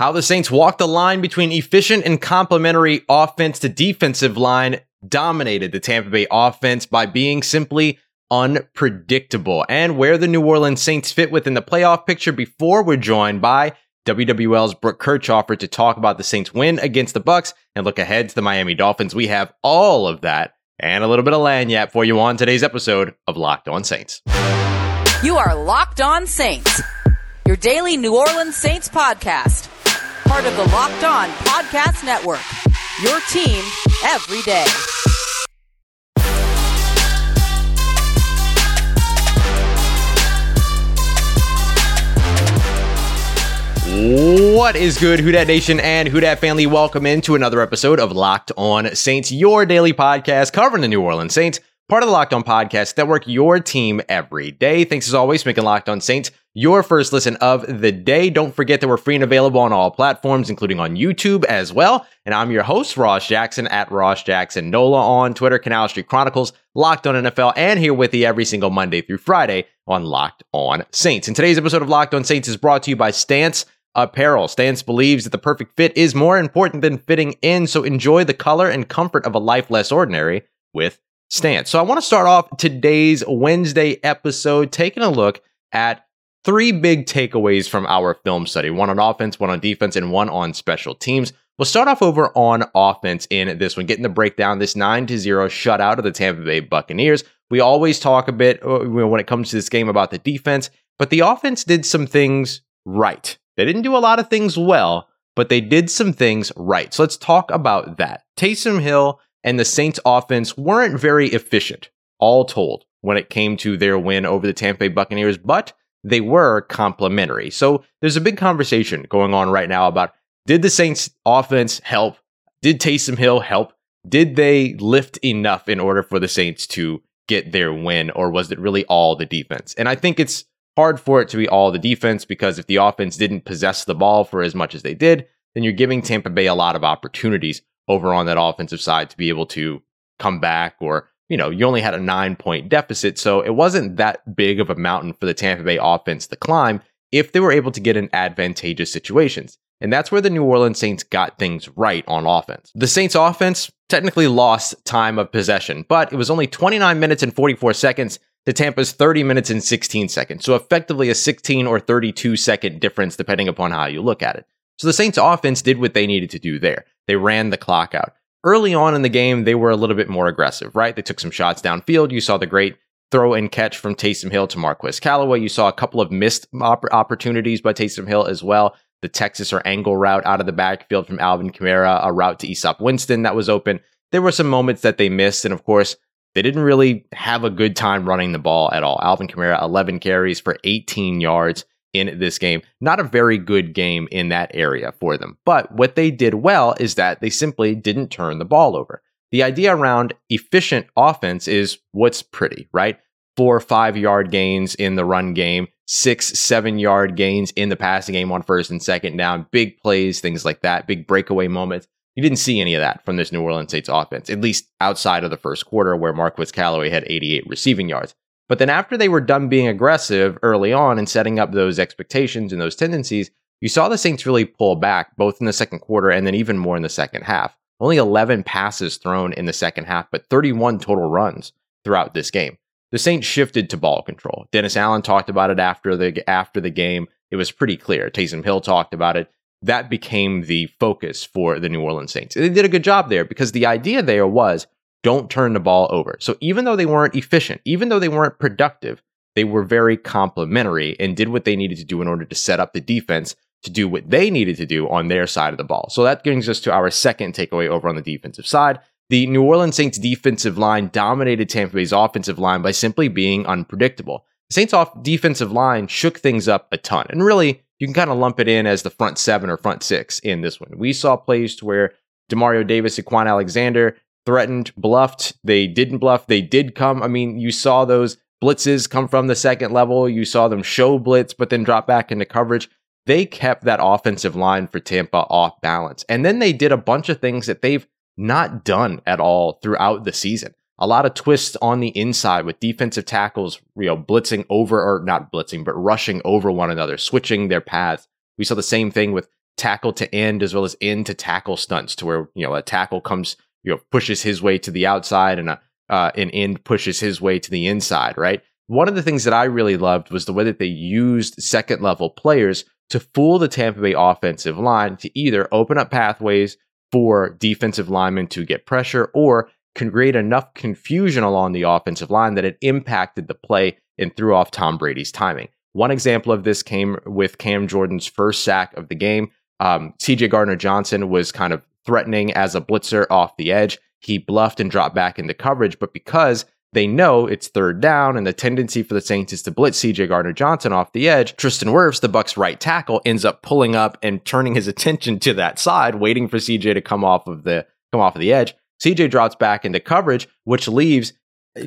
How the Saints walked the line between efficient and complementary offense to defensive line dominated the Tampa Bay offense by being simply unpredictable, and where the New Orleans Saints fit within the playoff picture before we're joined by WWL's Brooke Kirchhofer to talk about the Saints win against the Bucs and look ahead to the Miami Dolphins. We have all of that and a little bit of lagniappe for you on today's episode of Locked On Saints. You are Locked On Saints, your daily New Orleans Saints podcast, part of the Locked On Podcast Network. Your team every day. What is good, Who Dat Nation and Who Dat family? Welcome into another episode of Locked On Saints, your daily podcast covering the New Orleans Saints, part of the Locked On Podcast Network, your team every day. Thanks as always making Locked On Saints your first listen of the day. Don't forget that we're free and available on all platforms, including on YouTube as well. And I'm your host, Ross Jackson, at Ross Jackson Nola on Twitter, Canal Street Chronicles, Locked On NFL, and here with you every single Monday through Friday on Locked On Saints. And today's episode of Locked On Saints is brought to you by Stance apparel. Stance believes that the perfect fit is more important than fitting in, so enjoy the color and comfort of a life less ordinary with Stance. So I want to start off today's Wednesday episode taking a look at three big takeaways from our film study one on offense, one on defense, and one on special teams. We'll start off over on offense in this one, getting the breakdown this 9 to 0 shutout of the Tampa Bay Buccaneers. We always talk a bit uh, when it comes to this game about the defense, but the offense did some things right. They didn't do a lot of things well, but they did some things right. So let's talk about that. Taysom Hill and the Saints offense weren't very efficient, all told, when it came to their win over the Tampa Bay Buccaneers, but they were complementary. So there's a big conversation going on right now about did the Saints offense help? Did Taysom Hill help? Did they lift enough in order for the Saints to get their win, or was it really all the defense? And I think it's hard for it to be all the defense because if the offense didn't possess the ball for as much as they did, then you're giving Tampa Bay a lot of opportunities over on that offensive side to be able to come back or you know, you only had a nine point deficit. So it wasn't that big of a mountain for the Tampa Bay offense to climb if they were able to get in advantageous situations. And that's where the New Orleans Saints got things right on offense. The Saints offense technically lost time of possession, but it was only 29 minutes and 44 seconds to Tampa's 30 minutes and 16 seconds. So effectively a 16 or 32 second difference, depending upon how you look at it. So the Saints offense did what they needed to do there. They ran the clock out. Early on in the game, they were a little bit more aggressive, right? They took some shots downfield. You saw the great throw and catch from Taysom Hill to Marquez Callaway. You saw a couple of missed op- opportunities by Taysom Hill as well. The Texas or angle route out of the backfield from Alvin Kamara, a route to Easop Winston that was open. There were some moments that they missed. And of course, they didn't really have a good time running the ball at all. Alvin Kamara, 11 carries for 18 yards in this game. Not a very good game in that area for them. But what they did well is that they simply didn't turn the ball over. The idea around efficient offense is what's pretty, right? Four five yard gains in the run game, six, seven yard gains in the passing game on first and second down, big plays, things like that, big breakaway moments. You didn't see any of that from this New Orleans Saints offense, at least outside of the first quarter where Marquez Callaway had 88 receiving yards. But then after they were done being aggressive early on and setting up those expectations and those tendencies, you saw the Saints really pull back both in the second quarter and then even more in the second half. Only 11 passes thrown in the second half, but 31 total runs throughout this game. The Saints shifted to ball control. Dennis Allen talked about it after the after the game. It was pretty clear. Taysom Hill talked about it. That became the focus for the New Orleans Saints. They did a good job there because the idea there was don't turn the ball over. So even though they weren't efficient, even though they weren't productive, they were very complementary and did what they needed to do in order to set up the defense to do what they needed to do on their side of the ball. So that brings us to our second takeaway over on the defensive side. The New Orleans Saints defensive line dominated Tampa Bay's offensive line by simply being unpredictable. The Saints off defensive line shook things up a ton. And really, you can kind of lump it in as the front seven or front six in this one. We saw plays to where Demario Davis Kwon Alexander threatened, bluffed. They didn't bluff. They did come. I mean, you saw those blitzes come from the second level. You saw them show blitz, but then drop back into coverage. They kept that offensive line for Tampa off balance. And then they did a bunch of things that they've not done at all throughout the season. A lot of twists on the inside with defensive tackles, you know, blitzing over or not blitzing, but rushing over one another, switching their paths. We saw the same thing with tackle to end as well as end to tackle stunts to where, you know, a tackle comes, you know, pushes his way to the outside and a, uh, an end pushes his way to the inside, right? One of the things that I really loved was the way that they used second level players to fool the Tampa Bay offensive line to either open up pathways for defensive linemen to get pressure or can create enough confusion along the offensive line that it impacted the play and threw off Tom Brady's timing. One example of this came with Cam Jordan's first sack of the game. Um, CJ Gardner Johnson was kind of threatening as a blitzer off the edge. He bluffed and dropped back into coverage, but because they know it's third down and the tendency for the Saints is to blitz CJ Gardner Johnson off the edge. Tristan Wirfs, the Bucs right tackle, ends up pulling up and turning his attention to that side, waiting for CJ to come off of the come off of the edge. CJ drops back into coverage, which leaves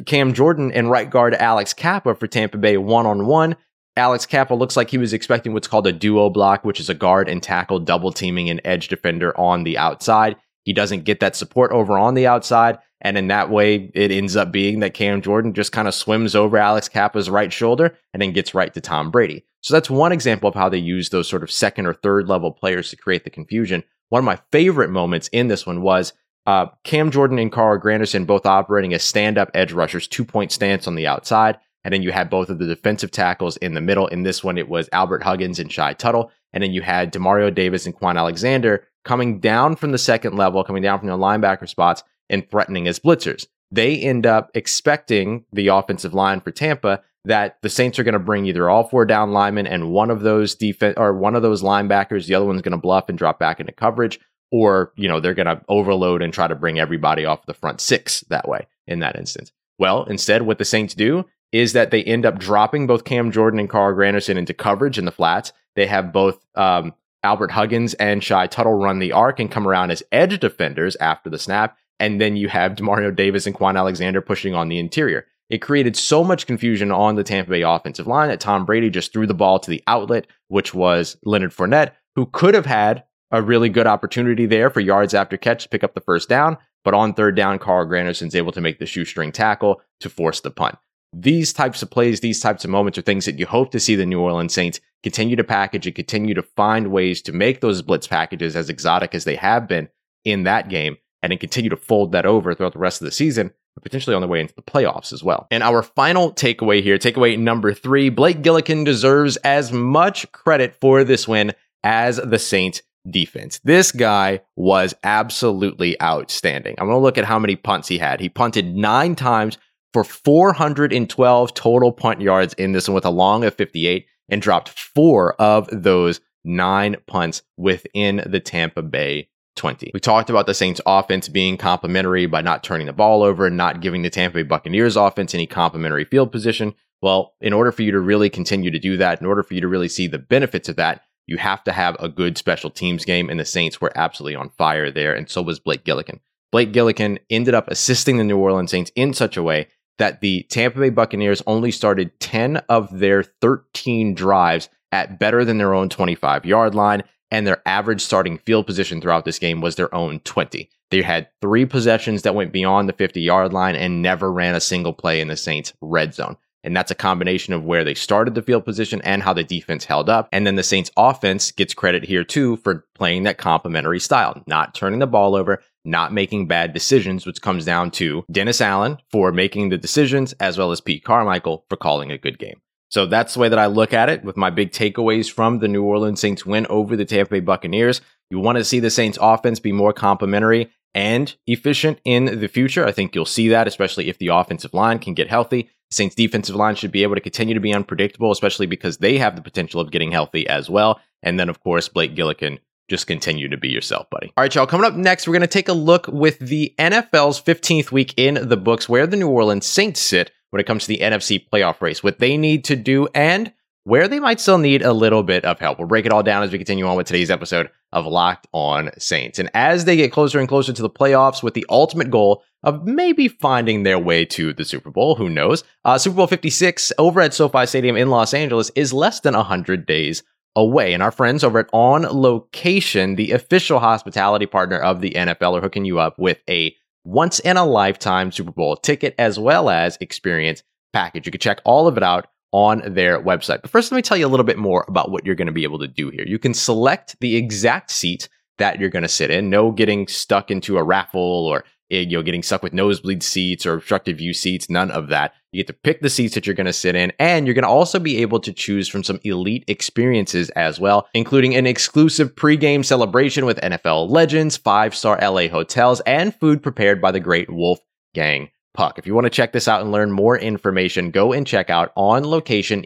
Cam Jordan and right guard Alex Cappa for Tampa Bay one on one. Alex Cappa looks like he was expecting what's called a duo block, which is a guard and tackle double teaming an edge defender on the outside. He doesn't get that support over on the outside. And in that way, it ends up being that Cam Jordan just kind of swims over Alex Cappa's right shoulder and then gets right to Tom Brady. So that's one example of how they use those sort of second or third level players to create the confusion. One of my favorite moments in this one was uh, Cam Jordan and Carl Granderson both operating as stand up edge rushers, two point stance on the outside. And then you had both of the defensive tackles in the middle. In this one, it was Albert Huggins and Shy Tuttle. And then you had Demario Davis and Kwon Alexander coming down from the second level, coming down from the linebacker spots and threatening as blitzers. They end up expecting the offensive line for Tampa that the Saints are going to bring either all four down linemen and one of those defense or one of those linebackers, the other one's going to bluff and drop back into coverage, or you know they're going to overload and try to bring everybody off the front six that way in that instance. Well, instead, what the Saints do is that they end up dropping both Cam Jordan and Carl Granderson into coverage in the flats. They have both um, Albert Huggins and Shy Tuttle run the arc and come around as edge defenders after the snap. And then you have Demario Davis and Kwon Alexander pushing on the interior. It created so much confusion on the Tampa Bay offensive line that Tom Brady just threw the ball to the outlet, which was Leonard Fournette, who could have had a really good opportunity there for yards after catch to pick up the first down. But on third down, Carl Granderson's able to make the shoestring tackle to force the punt. These types of plays, these types of moments are things that you hope to see the New Orleans Saints continue to package and continue to find ways to make those blitz packages as exotic as they have been in that game and then continue to fold that over throughout the rest of the season, potentially on the way into the playoffs as well. And our final takeaway here, takeaway number three Blake Gillikin deserves as much credit for this win as the Saints defense. This guy was absolutely outstanding. I'm going to look at how many punts he had. He punted nine times for 412 total punt yards in this one with a long of 58 and dropped four of those nine punts within the Tampa Bay 20. We talked about the Saints offense being complementary by not turning the ball over and not giving the Tampa Bay Buccaneers offense any complementary field position. Well, in order for you to really continue to do that, in order for you to really see the benefits of that, you have to have a good special teams game, and the Saints were absolutely on fire there, and so was Blake Gillikin. Blake Gillikin ended up assisting the New Orleans Saints in such a way that the Tampa Bay Buccaneers only started 10 of their 13 drives at better than their own 25 yard line and their average starting field position throughout this game was their own 20. They had three possessions that went beyond the 50 yard line and never ran a single play in the Saints' red zone. And that's a combination of where they started the field position and how the defense held up. And then the Saints offense gets credit here too for playing that complementary style, not turning the ball over, not making bad decisions, which comes down to Dennis Allen for making the decisions, as well as Pete Carmichael for calling a good game. So that's the way that I look at it with my big takeaways from the New Orleans Saints win over the Tampa Bay Buccaneers. You want to see the Saints offense be more complementary and efficient in the future. I think you'll see that, especially if the offensive line can get healthy. Saints defensive line should be able to continue to be unpredictable, especially because they have the potential of getting healthy as well. And then, of course, Blake Gillikin just continue to be yourself, buddy. All right, y'all. Coming up next, we're going to take a look with the NFL's 15th week in the books, where the New Orleans Saints sit when it comes to the NFC playoff race, what they need to do, and where they might still need a little bit of help. We'll break it all down as we continue on with today's episode of Locked On Saints. And as they get closer and closer to the playoffs with the ultimate goal of maybe finding their way to the Super Bowl, who knows? Uh, Super Bowl 56 over at SoFi Stadium in Los Angeles is less than 100 days away. And our friends over at On Location, the official hospitality partner of the NFL, are hooking you up with a once in a lifetime Super Bowl ticket as well as experience package. You can check all of it out on their website. But first, let me tell you a little bit more about what you're going to be able to do here. You can select the exact seat that you're going to sit in. No getting stuck into a raffle or you know getting stuck with nosebleed seats or obstructed view seats. None of that. You get to pick the seats that you're going to sit in, and you're going to also be able to choose from some elite experiences as well, including an exclusive pregame celebration with NFL legends, five star LA hotels, and food prepared by the Great Wolf Gang Puck. If you want to check this out and learn more information, go and check out on location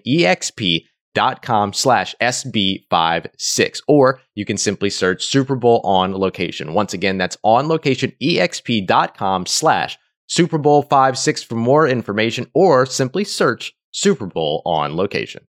exp.com slash SB56, or you can simply search Super Bowl on location. Once again, that's on location exp.com slash Super Bowl 56 for more information, or simply search Super Bowl on location.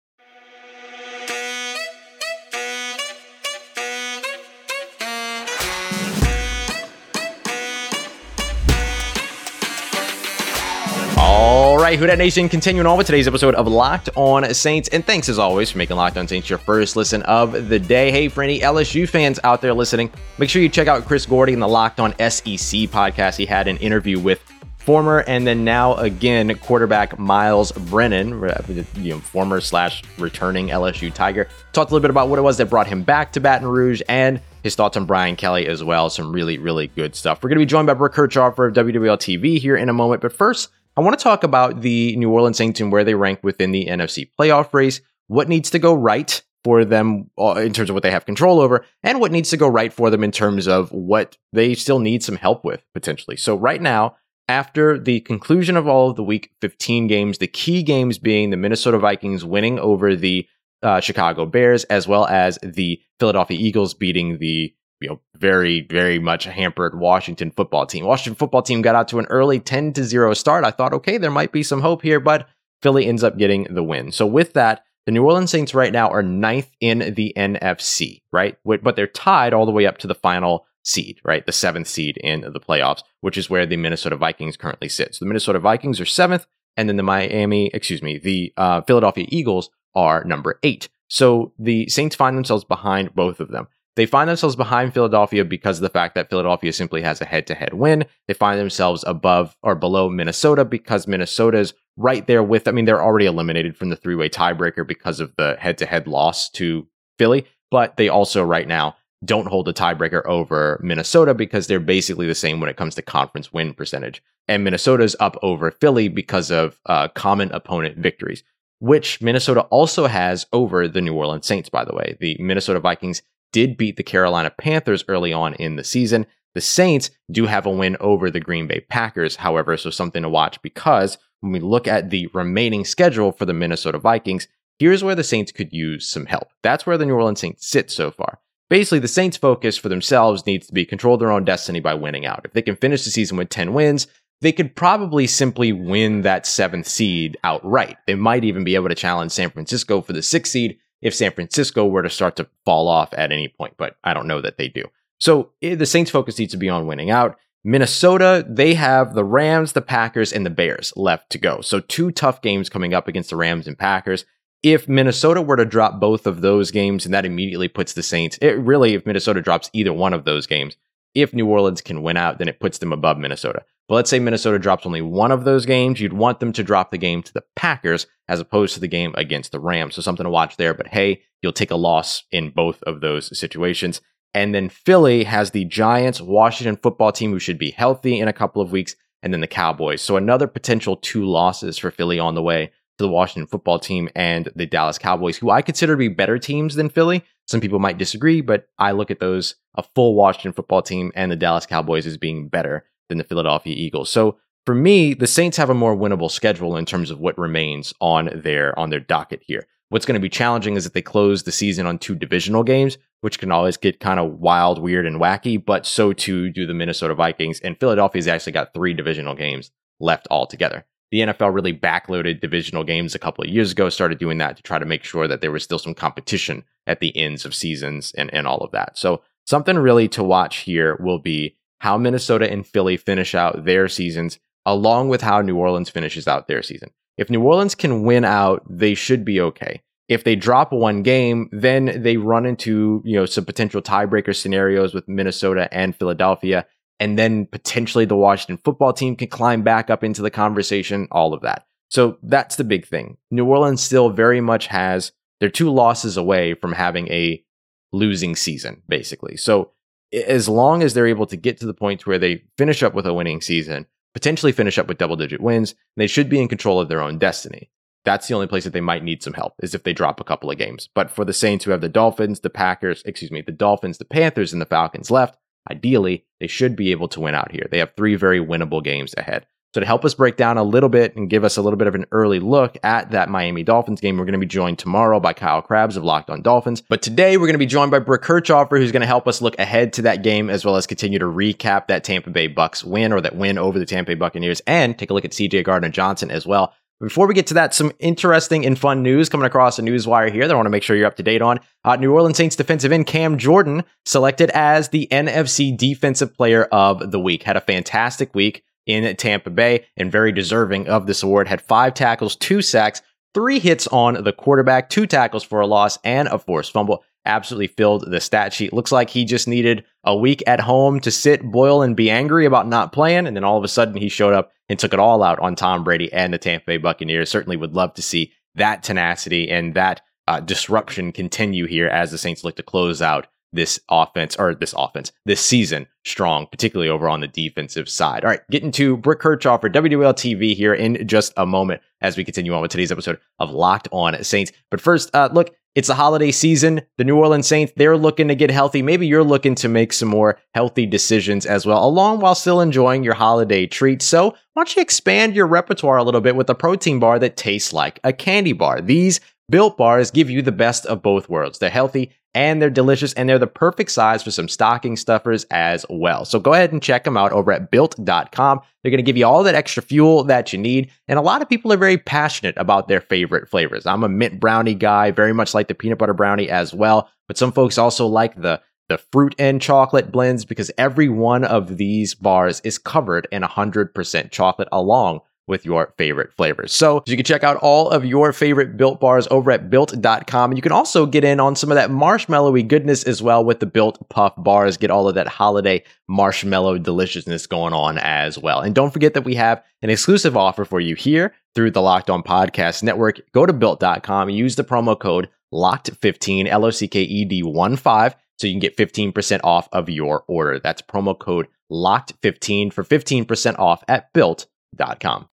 Right, Who Dat Nation, continuing on with today's episode of Locked On Saints. And thanks as always for making Locked On Saints your first listen of the day. Hey, for any LSU fans out there listening, make sure you check out Chris Gordy and the Locked On SEC podcast. He had an interview with former and then now again quarterback Myles Brennan, uh, you know, former slash returning LSU Tiger. Talked a little bit about what it was that brought him back to Baton Rouge and his thoughts on Brian Kelly as well. Some really, really good stuff. We're going to be joined by Brooke Kirchhofer of WWL TV here in a moment. But first, I want to talk about the New Orleans Saints and where they rank within the NFC playoff race, what needs to go right for them uh, in terms of what they have control over, and what needs to go right for them in terms of what they still need some help with potentially. So, right now, after the conclusion of all of the week 15 games, the key games being the Minnesota Vikings winning over the uh, Chicago Bears, as well as the Philadelphia Eagles beating the you know, very, very much hampered Washington football team. Washington football team got out to an early 10 to 0 start. I thought, okay, there might be some hope here, but Philly ends up getting the win. So with that, the New Orleans Saints right now are ninth in the NFC, right? But they're tied all the way up to the final seed, right? The seventh seed in the playoffs, which is where the Minnesota Vikings currently sit. So the Minnesota Vikings are seventh, and then the Miami, excuse me, the uh, Philadelphia Eagles are number eight. So the Saints find themselves behind both of them. They find themselves behind Philadelphia because of the fact that Philadelphia simply has a head to head win. They find themselves above or below Minnesota because Minnesota's right there with, I mean, they're already eliminated from the three way tiebreaker because of the head to head loss to Philly, but they also right now don't hold a tiebreaker over Minnesota because they're basically the same when it comes to conference win percentage. And Minnesota's up over Philly because of uh, common opponent victories, which Minnesota also has over the New Orleans Saints, by the way. The Minnesota Vikings did beat the Carolina Panthers early on in the season. The Saints do have a win over the Green Bay Packers, however, so something to watch because when we look at the remaining schedule for the Minnesota Vikings, here's where the Saints could use some help. That's where the New Orleans Saints sit so far. Basically, the Saints' focus for themselves needs to be control their own destiny by winning out. If they can finish the season with 10 wins, they could probably simply win that seventh seed outright. They might even be able to challenge San Francisco for the sixth seed if San Francisco were to start to fall off at any point, but I don't know that they do. So eh, the Saints' focus needs to be on winning out. Minnesota, they have the Rams, the Packers, and the Bears left to go. So two tough games coming up against the Rams and Packers. If Minnesota were to drop both of those games, and that immediately puts the Saints, it really, if Minnesota drops either one of those games, if New Orleans can win out, then it puts them above Minnesota. But let's say Minnesota drops only one of those games, you'd want them to drop the game to the Packers as opposed to the game against the Rams. So something to watch there. But hey, you'll take a loss in both of those situations. And then Philly has the Giants, Washington football team, who should be healthy in a couple of weeks, and then the Cowboys. So another potential two losses for Philly on the way to the Washington football team and the Dallas Cowboys, who I consider to be better teams than Philly. Some people might disagree, but I look at those, a full Washington football team and the Dallas Cowboys as being better than the Philadelphia Eagles. So for me, the Saints have a more winnable schedule in terms of what remains on their on their docket here. What's going to be challenging is that they close the season on two divisional games, which can always get kind of wild, weird, and wacky, but so too do the Minnesota Vikings. And Philadelphia's actually got three divisional games left altogether the NFL really backloaded divisional games a couple of years ago, started doing that to try to make sure that there was still some competition at the ends of seasons and, and all of that. So, something really to watch here will be how Minnesota and Philly finish out their seasons, along with how New Orleans finishes out their season. If New Orleans can win out, they should be okay. If they drop one game, then they run into, you know, some potential tiebreaker scenarios with Minnesota and Philadelphia and then potentially the Washington football team can climb back up into the conversation, all of that. So that's the big thing. New Orleans still very much has, they're two losses away from having a losing season, basically. So as long as they're able to get to the point where they finish up with a winning season, potentially finish up with double digit wins, they should be in control of their own destiny. That's the only place that they might need some help is if they drop a couple of games. But for the Saints who have the Dolphins, the Packers, excuse me, the Dolphins, the Panthers, and the Falcons left, ideally, they should be able to win out here. They have three very winnable games ahead. So, to help us break down a little bit and give us a little bit of an early look at that Miami Dolphins game, we're going to be joined tomorrow by Kyle Crabbs of Locked on Dolphins. But today, we're going to be joined by Brooke Kirchhoffer, who's going to help us look ahead to that game as well as continue to recap that Tampa Bay Bucs win or that win over the Tampa Bay Buccaneers and take a look at CJ Gardner Johnson as well. Before we get to that, some interesting and fun news coming across the newswire here that I want to make sure you're up to date on. Uh, New Orleans Saints defensive end Cam Jordan selected as the NFC Defensive Player of the Week. Had a fantastic week in Tampa Bay and very deserving of this award. Had five tackles, two sacks, three hits on the quarterback, two tackles for a loss, and a forced fumble absolutely filled the stat sheet. Looks like he just needed a week at home to sit, boil, and be angry about not playing. And then all of a sudden he showed up and took it all out on Tom Brady and the Tampa Bay Buccaneers. Certainly would love to see that tenacity and that uh, disruption continue here as the Saints look to close out this offense or this offense this season strong, particularly over on the defensive side. All right, getting to Brooke Kirchhofer for WWL TV here in just a moment as we continue on with today's episode of Locked On Saints. But first, uh, look, it's the holiday season. The New Orleans Saints, they're looking to get healthy. Maybe you're looking to make some more healthy decisions as well, along while still enjoying your holiday treats. So, why don't you expand your repertoire a little bit with a protein bar that tastes like a candy bar? These Built bars give you the best of both worlds. They're healthy and they're delicious and they're the perfect size for some stocking stuffers as well. So go ahead and check them out over at built.com. They're going to give you all that extra fuel that you need. And a lot of people are very passionate about their favorite flavors. I'm a mint brownie guy, very much like the peanut butter brownie as well. But some folks also like the the fruit and chocolate blends because every one of these bars is covered in 100% chocolate along with your favorite flavors. So you can check out all of your favorite built bars over at built.com. And you can also get in on some of that marshmallowy goodness as well with the built puff bars. Get all of that holiday marshmallow deliciousness going on as well. And don't forget that we have an exclusive offer for you here through the Locked On Podcast Network. Go to built.com, use the promo code LOCKED15, L O C K E D 1 5, so you can get 15% off of your order. That's promo code LOCKED15 for 15% off at built.com.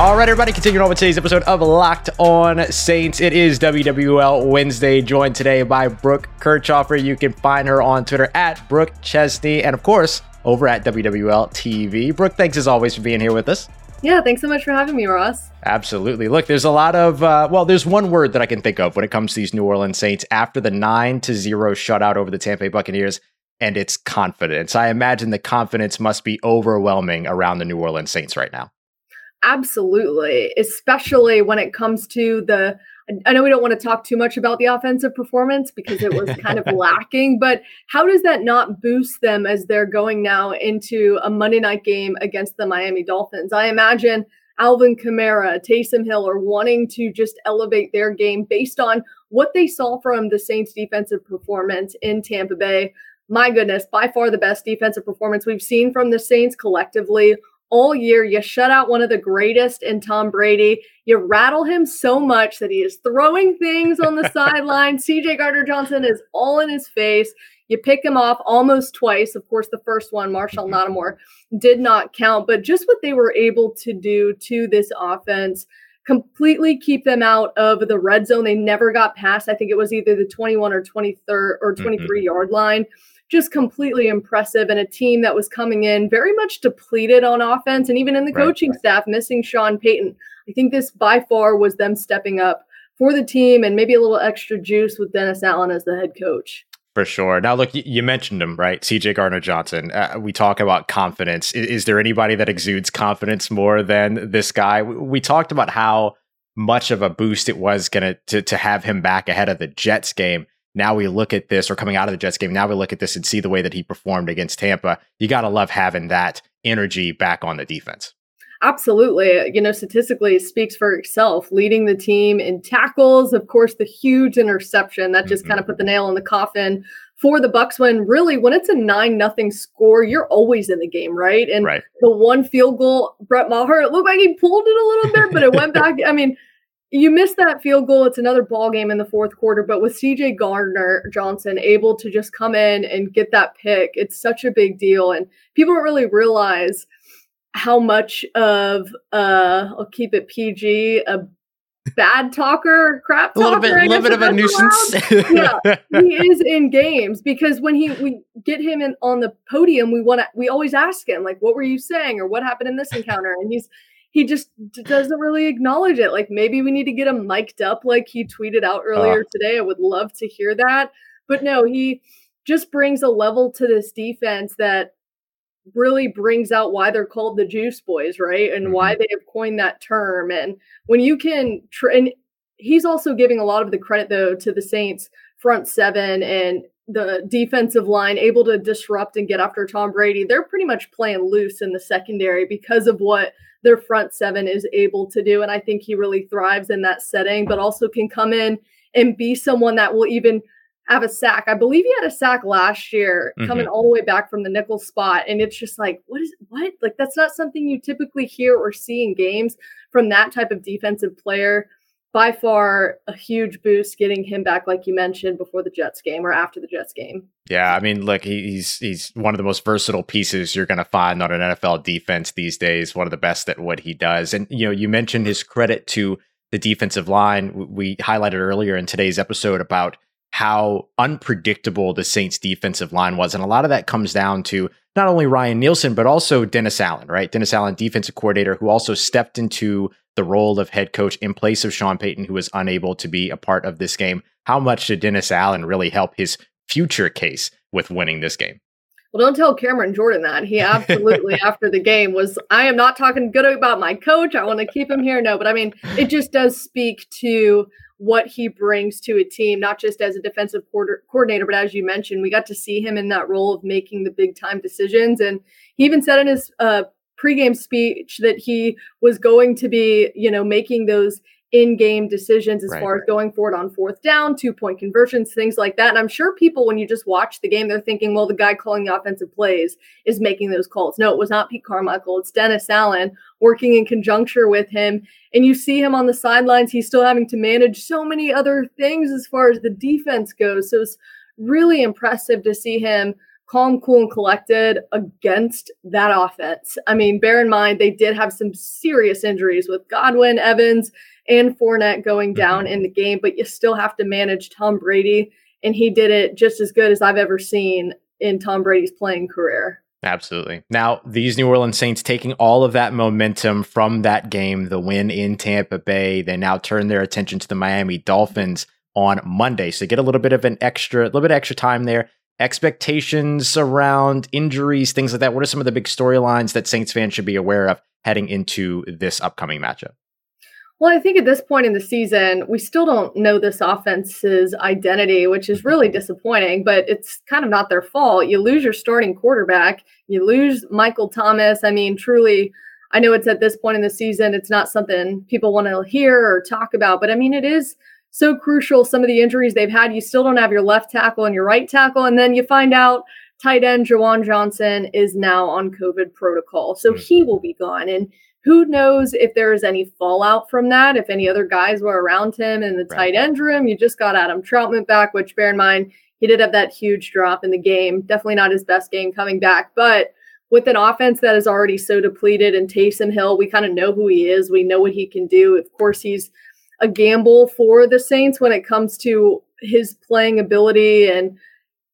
All right, everybody, continuing on with today's episode of Locked On Saints. It is WWL Wednesday, joined today by Brooke Kirchhoffer. You can find her on Twitter at Brooke Chesney, and of course, over at WWL TV. Brooke, thanks as always for being here with us. Yeah, thanks so much for having me, Ross. Absolutely. Look, there's a lot of uh, well, there's one word that I can think of when it comes to these New Orleans Saints after the nine to zero shutout over the Tampa Bay Buccaneers, and it's confidence. I imagine the confidence must be overwhelming around the New Orleans Saints right now. Absolutely, especially when it comes to the. I know we don't want to talk too much about the offensive performance because it was kind of lacking, but how does that not boost them as they're going now into a Monday night game against the Miami Dolphins? I imagine Alvin Kamara, Taysom Hill are wanting to just elevate their game based on what they saw from the Saints defensive performance in Tampa Bay. My goodness, by far the best defensive performance we've seen from the Saints collectively all year. You shut out one of the greatest in Tom Brady. You rattle him so much that he is throwing things on the sideline. CJ Gardner Johnson is all in his face. You pick him off almost twice. Of course, the first one, Marshall mm-hmm. Lattimore, did not count, but just what they were able to do to this offense completely keep them out of the red zone. They never got past, I think it was either the 21 or 23rd or 23 mm-hmm. yard line just completely impressive and a team that was coming in very much depleted on offense and even in the right, coaching right. staff missing Sean Payton. I think this by far was them stepping up for the team and maybe a little extra juice with Dennis Allen as the head coach. For sure. Now, look, you mentioned him, right? CJ Gardner Johnson. Uh, we talk about confidence. Is, is, there anybody that exudes confidence more than this guy? We, we talked about how much of a boost it was going to to have him back ahead of the Jets game. Now we look at this, or coming out of the Jets game, now we look at this and see the way that he performed against Tampa. You got to love having that energy back on the defense. Absolutely. You know, statistically, it speaks for itself. Leading the team in tackles, of course, the huge interception that just mm-hmm. kind of put the nail in the coffin for the Bucs. When really, when it's a nine nothing score, you're always in the game, right? And right. the one field goal, Brett Maher, it looked like he pulled it a little bit, but it went back. I mean, you missed that field goal. It's another ball game in the fourth quarter, but with CJ Gardner Johnson able to just come in and get that pick, it's such a big deal. And people don't really realize how much of uh I'll keep it PG, a bad talker, crap talker. A little bit, a little bit of a nuisance. yeah, he is in games because when he we get him in on the podium, we want to we always ask him like, "What were you saying?" or "What happened in this encounter?" And he's he just doesn't really acknowledge it. Like maybe we need to get him mic'd up, like he tweeted out earlier uh. today. I would love to hear that, but no, he just brings a level to this defense that really brings out why they're called the Juice Boys, right? And mm-hmm. why they have coined that term. And when you can, tra- and he's also giving a lot of the credit though to the Saints front seven and the defensive line able to disrupt and get after Tom Brady. They're pretty much playing loose in the secondary because of what their front seven is able to do. And I think he really thrives in that setting, but also can come in and be someone that will even have a sack. I believe he had a sack last year mm-hmm. coming all the way back from the nickel spot. And it's just like, what is what? Like, that's not something you typically hear or see in games from that type of defensive player. By far a huge boost getting him back, like you mentioned, before the Jets game or after the Jets game. Yeah, I mean, look, he's he's one of the most versatile pieces you're going to find on an NFL defense these days. One of the best at what he does, and you know, you mentioned his credit to the defensive line. We highlighted earlier in today's episode about how unpredictable the Saints defensive line was. And a lot of that comes down to not only Ryan Nielsen, but also Dennis Allen, right? Dennis Allen, defensive coordinator, who also stepped into the role of head coach in place of Sean Payton, who was unable to be a part of this game. How much did Dennis Allen really help his future case with winning this game? Well, don't tell Cameron Jordan that. He absolutely, after the game, was I am not talking good about my coach. I want to keep him here. No, but I mean, it just does speak to what he brings to a team, not just as a defensive coordinator, but as you mentioned, we got to see him in that role of making the big time decisions. And he even said in his uh, pregame speech that he was going to be, you know, making those in-game decisions as right, far as going forward on fourth down, two-point conversions, things like that. And I'm sure people, when you just watch the game, they're thinking, well, the guy calling the offensive plays is making those calls. No, it was not Pete Carmichael. It's Dennis Allen working in conjuncture with him. And you see him on the sidelines. He's still having to manage so many other things as far as the defense goes. So it's really impressive to see him calm, cool, and collected against that offense. I mean, bear in mind, they did have some serious injuries with Godwin, Evans, and Fournette going down mm-hmm. in the game, but you still have to manage Tom Brady. And he did it just as good as I've ever seen in Tom Brady's playing career. Absolutely. Now, these New Orleans Saints taking all of that momentum from that game, the win in Tampa Bay, they now turn their attention to the Miami Dolphins on Monday. So get a little bit of an extra, a little bit extra time there. Expectations around injuries, things like that. What are some of the big storylines that Saints fans should be aware of heading into this upcoming matchup? Well, I think at this point in the season, we still don't know this offense's identity, which is really disappointing, but it's kind of not their fault. You lose your starting quarterback, you lose Michael Thomas. I mean, truly, I know it's at this point in the season, it's not something people want to hear or talk about, but I mean, it is so crucial. Some of the injuries they've had, you still don't have your left tackle and your right tackle. And then you find out tight end Juwan Johnson is now on COVID protocol. So mm-hmm. he will be gone. And who knows if there is any fallout from that, if any other guys were around him in the right. tight end room. You just got Adam Trautman back, which bear in mind, he did have that huge drop in the game. Definitely not his best game coming back. But with an offense that is already so depleted and Taysom Hill, we kind of know who he is. We know what he can do. Of course, he's a gamble for the Saints when it comes to his playing ability and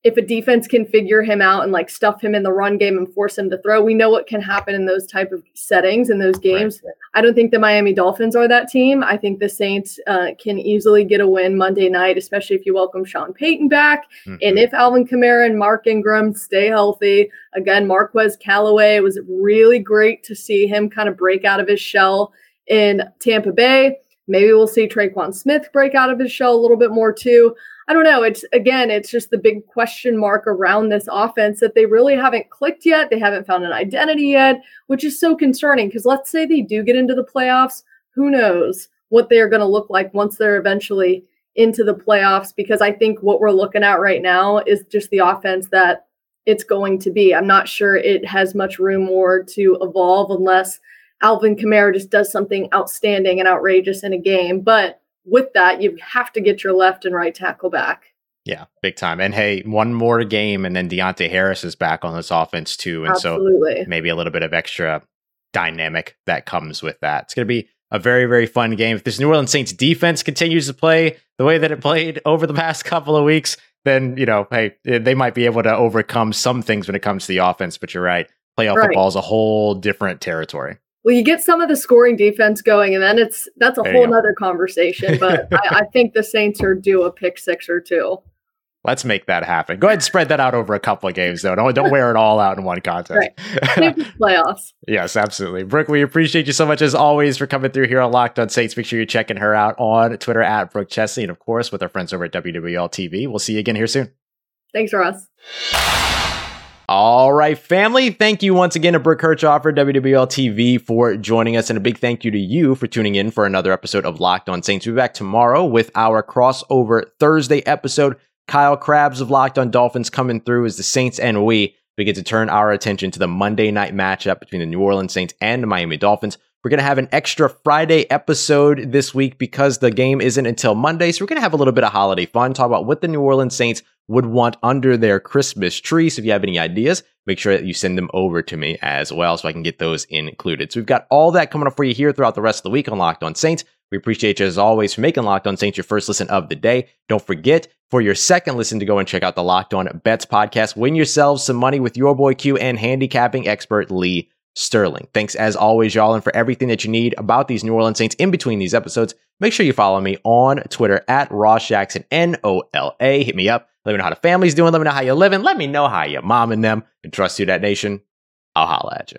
if a defense can figure him out and like stuff him in the run game and force him to throw, we know what can happen in those type of settings in those games. Right. I don't think the Miami Dolphins are that team. I think the Saints uh, can easily get a win Monday night, especially if you welcome Sean Payton back mm-hmm. and if Alvin Kamara and Mark Ingram stay healthy. Again, Marquez Callaway it was really great to see him kind of break out of his shell in Tampa Bay. Maybe we'll see Tre'Quan Smith break out of his shell a little bit more too. I don't know. It's again, it's just the big question mark around this offense that they really haven't clicked yet. They haven't found an identity yet, which is so concerning because let's say they do get into the playoffs, who knows what they're going to look like once they're eventually into the playoffs because I think what we're looking at right now is just the offense that it's going to be. I'm not sure it has much room more to evolve unless Alvin Kamara just does something outstanding and outrageous in a game. But with that, you have to get your left and right tackle back. Yeah, big time. And hey, one more game, and then Deonte Harris is back on this offense too. And Absolutely. so maybe a little bit of extra dynamic that comes with that. It's going to be a very, very fun game. If this New Orleans Saints defense continues to play the way that it played over the past couple of weeks, then, you know, hey, they might be able to overcome some things when it comes to the offense. But you're right. Playoff right. football is a whole different territory. Well, you get some of the scoring defense going, and then it's that's a there whole other conversation. But I, I think the Saints are due a pick six or two. Let's make that happen. Go ahead and spread that out over a couple of games, though. Don't don't wear it all out in one contest. Right. playoffs. yes, absolutely. Brooke, we appreciate you so much as always for coming through here on Locked On Saints. Make sure you're checking her out on Twitter at Brooke Chesley, and of course with our friends over at WWL TV. We'll see you again here soon. Thanks, Ross. All right, family. Thank you once again to Brooke Kirchhofer WWL TV for joining us, and a big thank you to you for tuning in for another episode of Locked On Saints. We'll be back tomorrow with our crossover Thursday episode Kyle Crabbs of Locked on Dolphins coming through as the Saints and we begin to turn our attention to the Monday night matchup between the New Orleans Saints and the Miami Dolphins. We're going to have an extra Friday episode this week because the game isn't until Monday. So we're going to have a little bit of holiday fun, talk about what the New Orleans Saints would want under their Christmas tree. So if you have any ideas, make sure that you send them over to me as well so I can get those included. So we've got all that coming up for you here throughout the rest of the week on Locked on Saints. We appreciate you as always for making Locked On Saints your first listen of the day. Don't forget for your second listen to go and check out the Locked On Bets podcast. Win yourselves some money with your boy Q and handicapping expert Lee Sterling. Thanks as always, y'all, and for everything that you need about these New Orleans Saints in between these episodes. Make sure you follow me on Twitter at Ross Jackson, N O L A. Hit me up. Let me know how the family's doing. Let me know how you're living. Let me know how your mom and them and trust you, that nation. I'll holla at you.